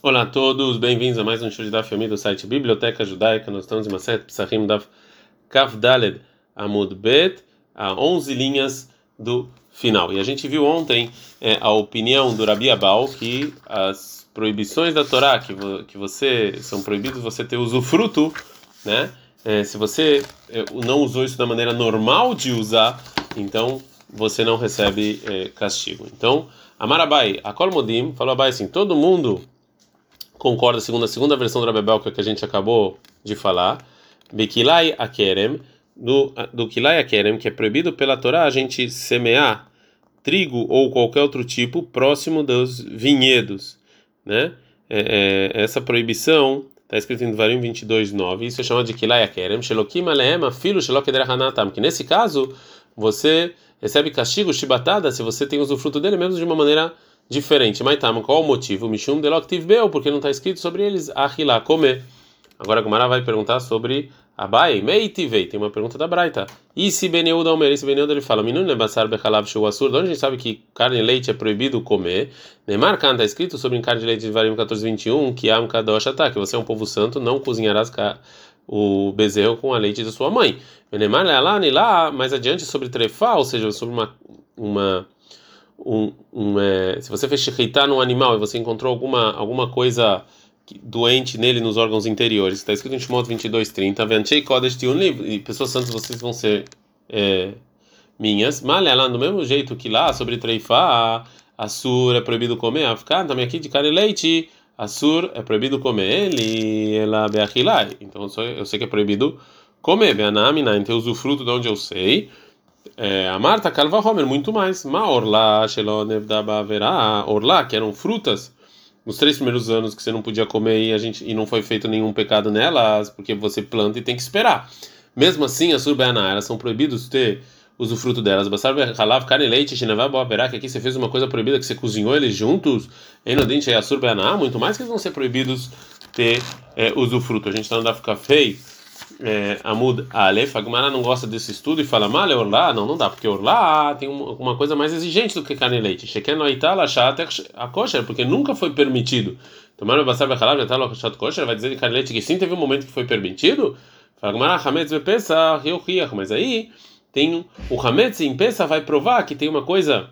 Olá a todos, bem-vindos a mais um show de Daf do site Biblioteca Judaica. Nós estamos em Maset Psachim Daf Kaf Daled Amud Bet, a 11 linhas do final. E a gente viu ontem é, a opinião do Rabi Abal que as proibições da Torá que, vo, que você são proibidos você ter usufruto, né? É, se você é, não usou isso da maneira normal de usar, então você não recebe é, castigo. Então, Amarabai, a Modim falou Abai assim: todo mundo concorda, segundo a segunda versão do Rabebel que a gente acabou de falar, Bekilai Akerem, do, do Kilai Akerem, que é proibido pela Torá a gente semear trigo ou qualquer outro tipo próximo dos vinhedos, né? É, é, essa proibição está escrito em Devarim 22:9. Isso é chamado de Kilai Akerem, Shelokim Aleem, filho que nesse caso você recebe castigo chibatada se você tem usufruto dele mesmo de uma maneira diferente. Mas tá, qual o motivo? Mishum deloctiv bel, porque não está escrito sobre eles ahilá, comer. Agora a Gumara vai perguntar sobre Abai, meitivei. Tem uma pergunta da Braita. E se Beneuda Omer, esse Beneuda ele fala, Minun nebassar bechalav shu asur, onde a gente sabe que carne e leite é proibido comer. Neymar Khan está escrito sobre carne e leite de Varim 14:21 que am kadosh que você é um povo santo, não cozinharás o bezerro com a leite de sua mãe. Neymar lá, lá, mais adiante sobre trefá, ou seja, sobre uma uma um, um é, se você fez shechitá num animal e você encontrou alguma alguma coisa doente nele nos órgãos interiores, está escrito em Shemot 22:30, Ventei Kodesh livro e pessoas santas vocês vão ser é, minhas. Malha lá do mesmo jeito que lá sobre treifá, assur é proibido comer, afkan também aqui de carne e leite, assur é proibido comer ele, ela beachilai. Então eu sei que é proibido comer, beanamina, então usufruto de onde eu sei. É, a Marta Calva Homer, muito mais. Ma orla, verá, orla, que eram frutas nos três primeiros anos que você não podia comer e a gente e não foi feito nenhum pecado nelas, porque você planta e tem que esperar. Mesmo assim, as surbeaná, elas são proibidos ter usufruto delas. Basar halav, carne leite, shinavá, boaverá, que aqui você fez uma coisa proibida que você cozinhou eles juntos, enodente e a surbeaná, muito mais que eles vão ser proibidos ter é, usufruto. A gente está no Daf Café é, Amud Aleph, a Gemara não gosta desse estudo e fala, mal é orlá? Não, não dá, porque orlá tem uma, uma coisa mais exigente do que carne e leite. Sheken oitala shat a kosher, porque nunca foi permitido. Tomar basar bechalav yatal shat kosher, vai dizer de carne e leite que sim teve um momento que foi permitido? Fala Gemara, hametz bepesa riach, mas aí tem o hametz em pesa vai provar que tem uma coisa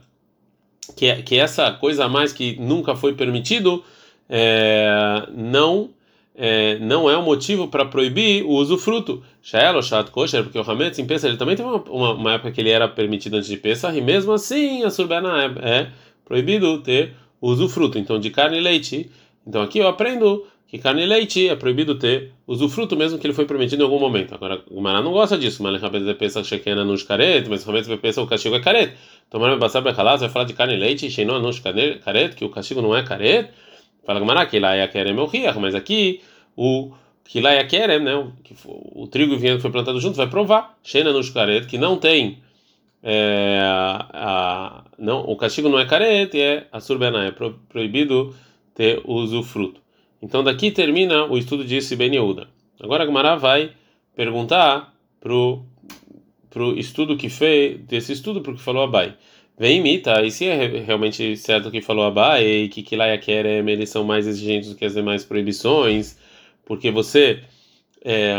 que é, que essa coisa a mais que nunca foi permitido é, não é, não é um motivo para proibir o usufruto. Shael, Shat Kosher, porque o Hametz em Pesach ele também teve uma, uma, uma, época que ele era permitido antes de Pesach, e mesmo assim a Surbana é, é proibido ter usufruto. Então, de carne e leite. Então, aqui eu aprendo que carne e leite é proibido ter usufruto, mesmo que ele foi permitido em algum momento. Agora, o Mará não gosta disso. Mas o de Pesach Shekena nos caret, mas o Hametz de Pesach o castigo é caret. Tomar me passar vai falar de carne e leite, Shenon nos caret, que o castigo não é caret. Fala Gamara é Kerem Riach, mas aqui o é Kerem, né, o, o trigo e o vinho que foi plantado junto, vai provar, Shena no Shkaret, que não tem. É, a, não, o castigo não é carete, é a surbena, é pro, proibido ter usufruto. Então daqui termina o estudo de Sibem Yehuda. Agora a Gemara vai perguntar pro pro estudo que fez desse estudo porque falou Abai. Vem imita, e se é realmente certo que falou Abai, e que Kerem eles são mais exigentes do que as demais proibições, porque você é,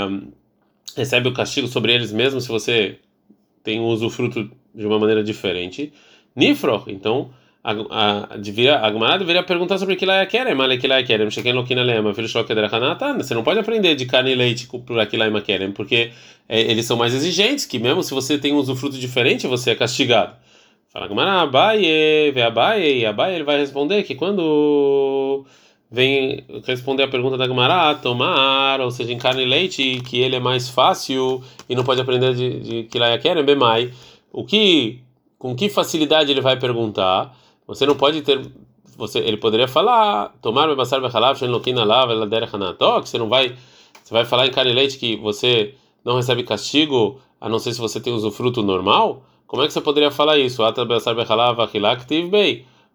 recebe o castigo sobre eles mesmo se você tem um usufruto de uma maneira diferente. Nifro, então a, a, devia, a deveria perguntar sobre aquilo Kerem, mas aquilo Kerem, Sheken Lokina Lema, filho Você não pode aprender de carne e leite por Kerem, porque é, eles são mais exigentes, que mesmo se você tem um usufruto diferente, você é castigado. Fala Gemara, Abaye, vê Abaye, e Abaye ele vai responder que quando vem responder a pergunta da Gemara, tomar, ou seja, em carne e leite, que ele é mais fácil e não pode aprender de, de Kilayakerem, Bemai. O que, com que facilidade ele vai perguntar? Você não pode ter, você, ele poderia falar, tomar bebassar bechalav, shenlokin alav, elader hanatok, você não vai, você vai falar em carne e leite que você não recebe castigo, a não ser se você tem usufruto normal? Como é que você poderia falar isso?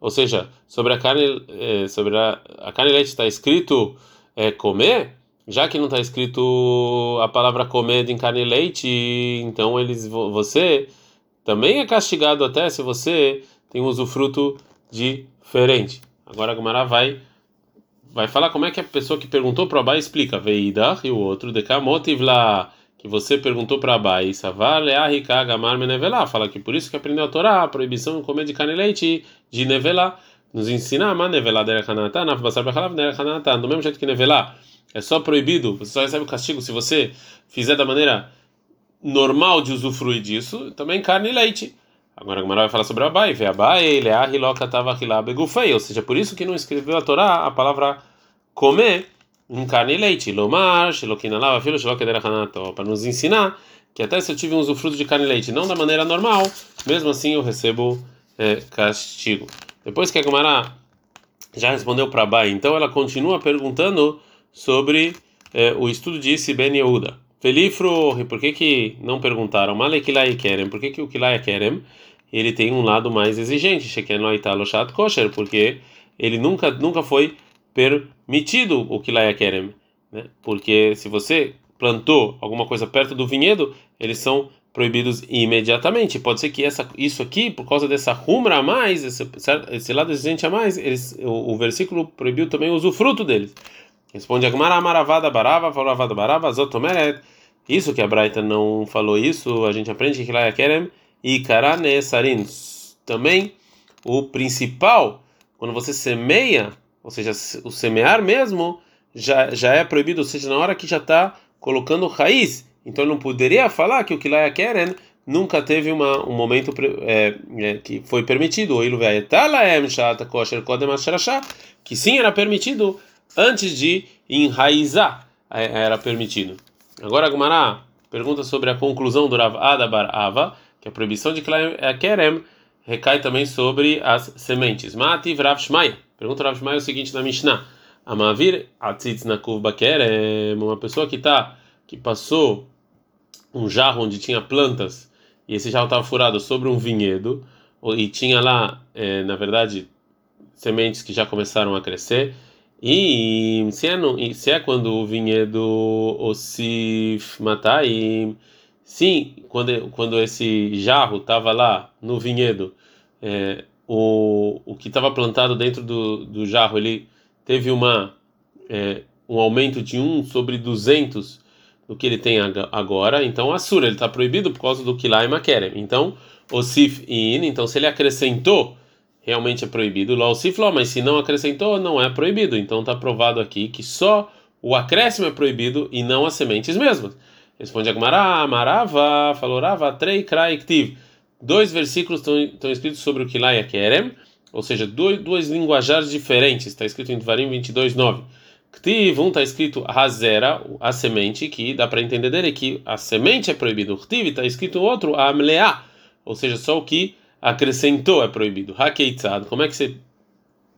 Ou seja, sobre a carne, eh, sobre a, a carne e leite está escrito é, comer, já que não está escrito a palavra comer em carne e leite, então eles, você também é castigado até se você tem um usufruto diferente. Agora a Gumara vai vai falar como é que a pessoa que perguntou para Abai explica. Veidach e o outro, de motiv lá que você perguntou para Abai, Savale Gamar Menevelá, fala que por isso que aprendeu a Torá, a proibição de comer de carne e leite de nevelá. Nos ensina a nevelá. Do mesmo jeito que nevelá é só proibido, você só recebe o castigo se você fizer da maneira normal de usufruir disso, também carne e leite. Agora a Gemara vai falar sobre Abai, vê Abai, ele é a hiloca tava begufei, ou seja, por isso que não escreveu a Torá a palavra comer em carne e leite, lomar, shilokina lava, filho, shilokederahanató, para nos ensinar que até se eu tive um usufruto de carne e leite não da maneira normal, mesmo assim eu recebo é, castigo. Depois que a Gemara já respondeu para Abai, então ela continua perguntando sobre é, o estudo de Ben Yehuda. Felifro, por que que não perguntaram? Malekilai Kerem, por que que o Kilai Kerem ele tem um lado mais exigente, Sheken Loitalo Shat Kosher, porque ele nunca nunca foi permitido o Kilai Kerem, né? Porque se você plantou alguma coisa perto do vinhedo, eles são proibidos imediatamente. Pode ser que essa, isso aqui, por causa dessa rumra a mais, esse, esse lado exigente a mais, eles, o, o versículo proibiu também o usufruto deles. Responde Agmara Maravada Barava, Falavada Barava, Zotomeret. Isso que a Braita não falou isso, a gente aprende que lá é Kerem e Karane Sarin. Também o principal, quando você semeia, ou seja, o semear mesmo, já, já é proibido, ou seja, na hora que já está colocando raiz. Então não poderia falar que o Kilaya Keren nunca teve uma, um momento é, é, que foi permitido, que sim era permitido antes de enraizar é, era permitido. Agora Gumará pergunta sobre a conclusão do Rav Adabar Ava, que a proibição de Kerem recai também sobre as sementes. Mativ Rav Shmaya. Pergunta Rav Shmaya o seguinte na Mishnah. Amavir atzitz nakuv bakerem, uma pessoa que tá que passou um jarro onde tinha plantas e esse jarro estava furado sobre um vinhedo e tinha lá, é, na verdade, sementes que já começaram a crescer e se é, no, se é quando o vinhedo ou se matar e sim, quando quando esse jarro estava lá no vinhedo, é, o, o que estava plantado dentro do, do jarro ele teve uma é, um aumento de 1 sobre 200 do que ele tem agora, então Assura, ele está proibido por causa do Kilai Makerem. Então, Osif In, então se ele acrescentou realmente é proibido. Lá o mas se não acrescentou, não é proibido. Então está provado aqui que só o acréscimo é proibido e não as sementes mesmas. Responde Agmará, Marava, falou Rava, Trei, Krai, Ktiv. Dois versículos estão escritos sobre o Kilai e Kerem, ou seja, dois, dois linguajares diferentes. Está escrito em Dvarim 22, 9. Ktiv, um está escrito Hazera, a semente, que dá para entender dele que a semente é proibido. Ktiv está escrito outro, Amlea, ou seja, só o que acrescentou é proibido. Hakeitzad, como é que você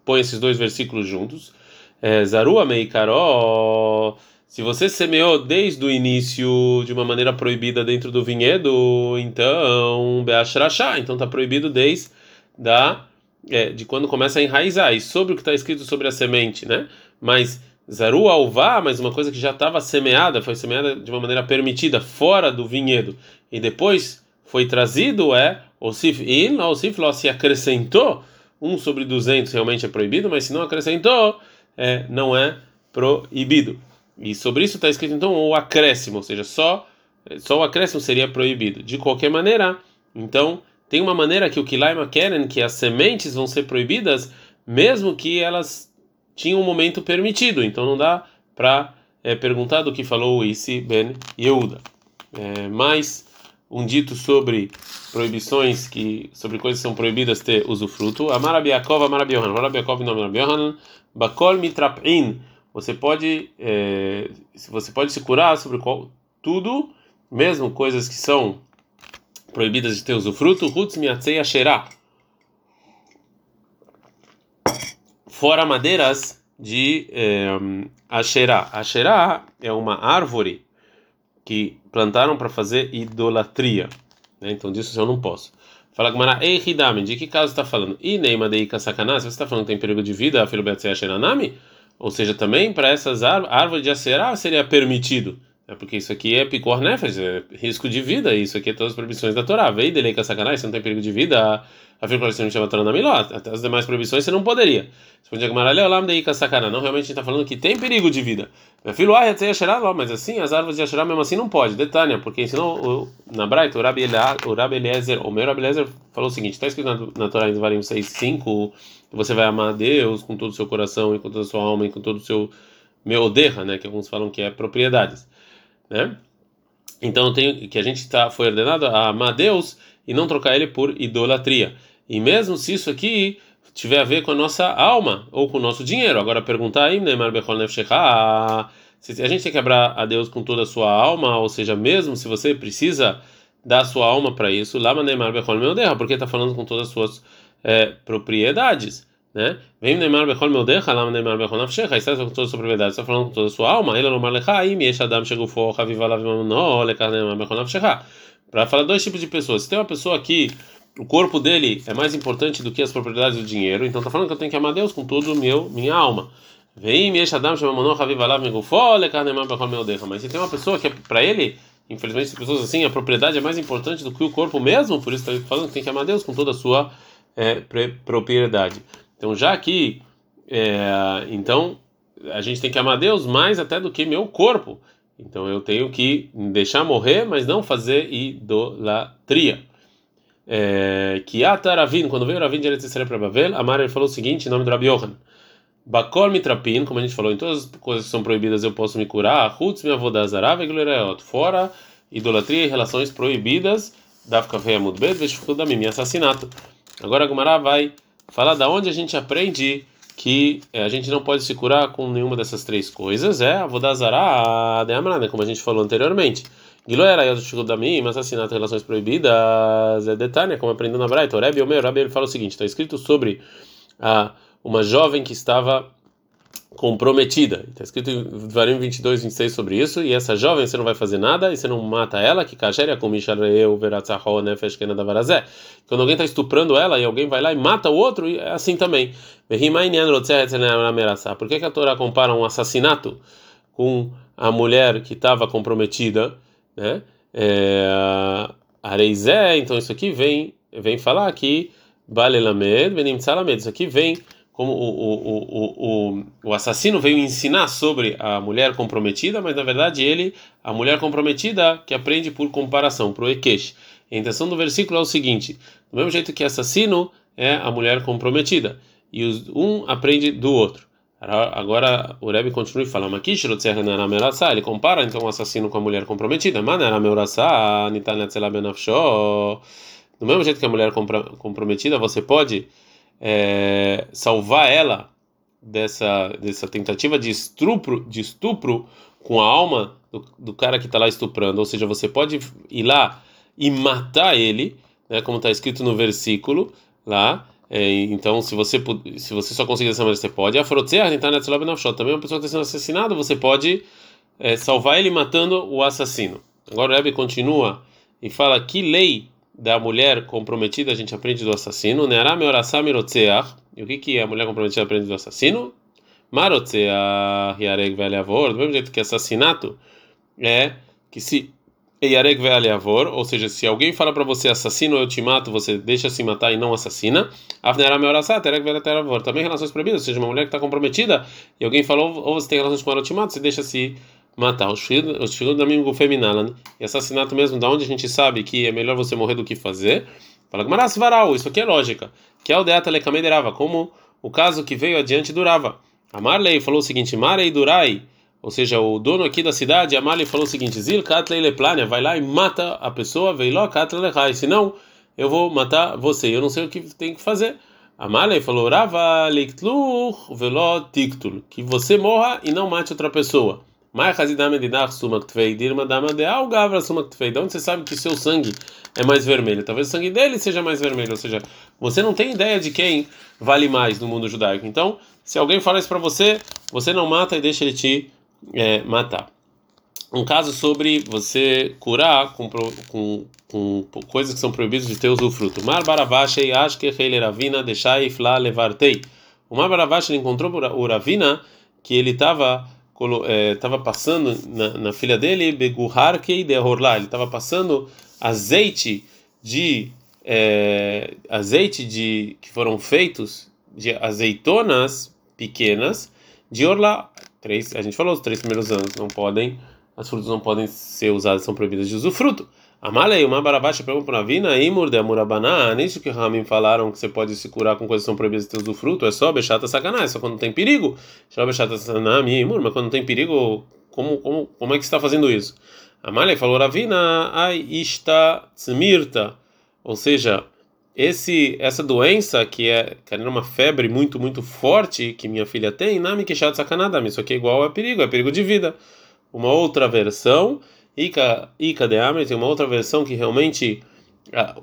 põe esses dois versículos juntos? É, Zarua meikaró, se você semeou desde o início de uma maneira proibida dentro do vinhedo, então beashrachá, então está proibido desde da é, de quando começa a enraizar. E sobre o que está escrito sobre a semente, né? Mas Zaru alvá, mas uma coisa que já estava semeada, foi semeada de uma maneira permitida fora do vinhedo e depois foi trazido é Osif in, Osif lo se acrescentou, 1 sobre 200 realmente é proibido, mas se não acrescentou, é, não é proibido. E sobre isso está escrito então o acréscimo, ou seja, só, só o acréscimo seria proibido. De qualquer maneira, então, tem uma maneira que o Kilaima querem que as sementes vão ser proibidas, mesmo que elas tinham um momento permitido. Então não dá para é, perguntar do que falou o Isi Ben Yehuda. É, mas um dito sobre proibições que sobre coisas que são proibidas ter usufruto. Amar Abiakov, Amar Abiohan, Amar Abiakov, não Amar Abiohan, Bakol Mitrapin. Você pode é, você pode se curar sobre qual, tudo, mesmo coisas que são proibidas de ter usufruto. Hutz Miatzei Asherah. Fora madeiras de é. Asherah é uma árvore que plantaram para fazer idolatria. Né? Então disso eu não posso. Fala Gumara, ei Hidame, de que caso está falando? E Neima Deika Sakanah, você está falando que tem perigo de vida, filho Ou seja, também para essas árvores de acerá seria permitido É porque isso aqui é picor nefesh, é risco de vida, isso aqui é todas as proibições da Torá. Vei dele com a sacanagem, você não tem perigo de vida, a não chama Torá na miló, as demais proibições você não poderia. Responde a lá daí com sacanagem. Não, realmente a gente está falando que tem perigo de vida. Meu filho, ah, ia cheirar lá, mas assim, as árvores de Asherá mesmo assim não pode. Detalhe, porque ensinou na Braita, o Rabi Eliezer, o meu Rabi Eliezer falou o seguinte: está escrito na, na Torá em Varim 6, 5, que você vai amar Deus com todo o seu coração e com toda a sua alma e com todo o seu meu oderra, né? Que alguns falam que é propriedades né? Então tem que a gente tá, foi ordenado a amar Deus e não trocar ele por idolatria. E mesmo se isso aqui tiver a ver com a nossa alma ou com o nosso dinheiro. Agora perguntar aí, Neymar Bechol se a gente tem que quebrar a Deus com toda a sua alma, ou seja, mesmo se você precisa dar a sua alma para isso, lá Neymar Bechol porque está falando com todas as suas é, propriedades né? Vem Neymar Bechol Meldecha, lá Neymar Bechol Nafshecha, está com toda a sua propriedade, está falando com toda a sua alma, ele não marlecha, e Yesh Adam chegou for, Haviva Lav Mamno, Lekar Neymar Bechol Nafshecha. Para falar dois tipos de pessoas. Se tem uma pessoa que o corpo dele é mais importante do que as propriedades do dinheiro, então está falando que eu tenho que amar Deus com todo o meu, minha alma. Vem Yesh Adam chegou Mamno, Haviva Lav Megufo, Lekar Neymar Bechol Meldecha. Mas se tem uma pessoa que é para ele Infelizmente, tem pessoas assim, a propriedade é mais importante do que o corpo mesmo, por isso está falando que tem que amar Deus com toda a sua é, propriedade. Então, já que é, então a gente tem que amar Deus mais até do que meu corpo. Então eu tenho que deixar morrer, mas não fazer idolatria. É, que Ataravin, quando veio Ravin de Eretz para Bavel, Amar ele falou o seguinte em nome do Rabi Yohan. Bakol mitrapin, como a gente falou, em todas as coisas que são proibidas eu posso me curar. Hutz minha vodazarav e Fora idolatria e relações proibidas. Davka veia mudbet, veshfudamim, assassinato. Agora a Gumara vai Fala da onde a gente aprende que é, a gente não pode se curar com nenhuma dessas três coisas. É a Vodazara de como a gente falou anteriormente. Gilo era eu da mim, assassinato relações proibidas é detalhe, como aprendendo na Braita. O Rebbe, o meu Rebbe, ele fala o seguinte: está escrito sobre a, uma jovem que estava comprometida. Está escrito em Varim 22, 26 sobre isso. E essa jovem você não vai fazer nada e você não mata ela, que kasheria com Mishareu, Veratzahó, Nefesh, Kenada Varazé. Quando alguém está estuprando ela e alguém vai lá e mata o outro, é assim também. Por que, que a Torá compara um assassinato com a mulher que estava comprometida? Né? É, Areizé, então isso aqui vem, vem falar que Balelamed, Benim Salamed, isso aqui vem como o, o, o, o, o assassino veio ensinar sobre a mulher comprometida, mas na verdade ele, a mulher comprometida, que aprende por comparação, pro Ekesh. A intenção do versículo é o seguinte: do mesmo jeito que assassino é a mulher comprometida, e os, um aprende do outro. Agora o Rebbe continua e fala: Ele compara então o assassino com a mulher comprometida. Do mesmo jeito que a mulher comprometida, você pode é, salvar ela dessa dessa tentativa de estupro de estupro com a alma do, do cara que está lá estuprando. Ou seja você pode ir lá e matar ele né, como está escrito no versículo lá. É, então se você se você só conseguir dessa maneira você pode. A também uma pessoa que está sendo assassinada você pode é, salvar ele matando o assassino. Agora o Rebbe continua e fala que lei da mulher comprometida a gente aprende do assassino. Rotzeach. E o que que a mulher comprometida aprende do assassino? Marotzeach yareg ve'aleavor. Do mesmo jeito que assassinato é que se yareg ve'aleavor, ou seja, se alguém fala para você assassino, eu te mato, você deixa se matar e não assassina. Avnerame. Também relações proibidas, ou seja, uma mulher que está comprometida e alguém falou, ou você tem relações com ela, eu te mato, você deixa se matar. Os filhos da minha feminina e assassinato mesmo, da onde a gente sabe que é melhor você morrer do que fazer. Fala Gmaras varal, isso aqui é lógica. Que é o deata lekamederava, como o caso que veio adiante durava. A Marley falou o seguinte: Marei durai, ou seja, o dono aqui da cidade, a Marley falou o seguinte: Zil katlei leplania, vai lá e mata a pessoa, veiló katlei lehai, senão eu vou matar você. Eu não sei o que tem que fazer. A Marley falou: Rava liktluch veló tiktul, que você morra e não mate outra pessoa. De Dama de onde você sabe que seu sangue é mais vermelho? Talvez o sangue dele seja mais vermelho. Ou seja, você não tem ideia de quem vale mais no mundo judaico. Então, se alguém fala isso para você, você não mata e deixa ele te é, matar. Um caso sobre você curar com, com, com coisas que são proibidas de ter usufruto. Mar Baravashei Ashke Heileravina Deixai Fla Levartei. O Mar Baravash encontrou o Ravina que ele estava estava passando na, na filha dele, Beguharkei de Horlá, ele estava passando azeite de é, azeite de que foram feitos de azeitonas pequenas de Orlá. Três, a gente falou os três primeiros anos não podem, as frutas não podem ser usadas, são proibidas de usufruto. Amalei, uma barabaixa pergunta para Vina, Imur de Amurabaná, nisso que Ramim falaram que você pode se curar com coisas que são proibidas ter usufruto, é só bechata sacanagem, só quando tem perigo. Só bechata sacanagem, Imur, mas quando tem perigo, como, como, como é que você está fazendo isso? Amalei falou, Ravina, ai, ista tzmirta, ou seja, esse essa doença que é, que é uma febre muito, muito forte que minha filha tem, queixar de sacanagem, isso aqui é igual a perigo, é perigo de vida. Uma outra versão Ica, Ica de Amr tem uma outra versão que realmente ah,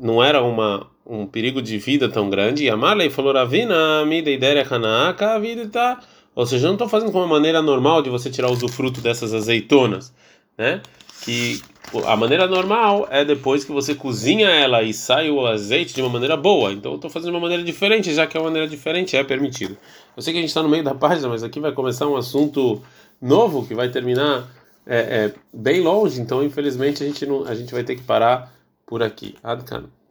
não era uma um perigo de vida tão grande. E a Marley falou: Ravina, me ideia a vida tá. Ou seja, não estou fazendo com uma maneira normal de você tirar o usufruto dessas azeitonas, né? Que a maneira normal é depois que você cozinha ela e sai o azeite de uma maneira boa. Então eu estou fazendo de uma maneira diferente, já que é uma maneira diferente é permitido. Eu sei que a gente está no meio da página, mas aqui vai começar um assunto novo que vai terminar é, é, bem longe, então infelizmente a gente, não, a gente vai ter que parar por aqui. Adkan.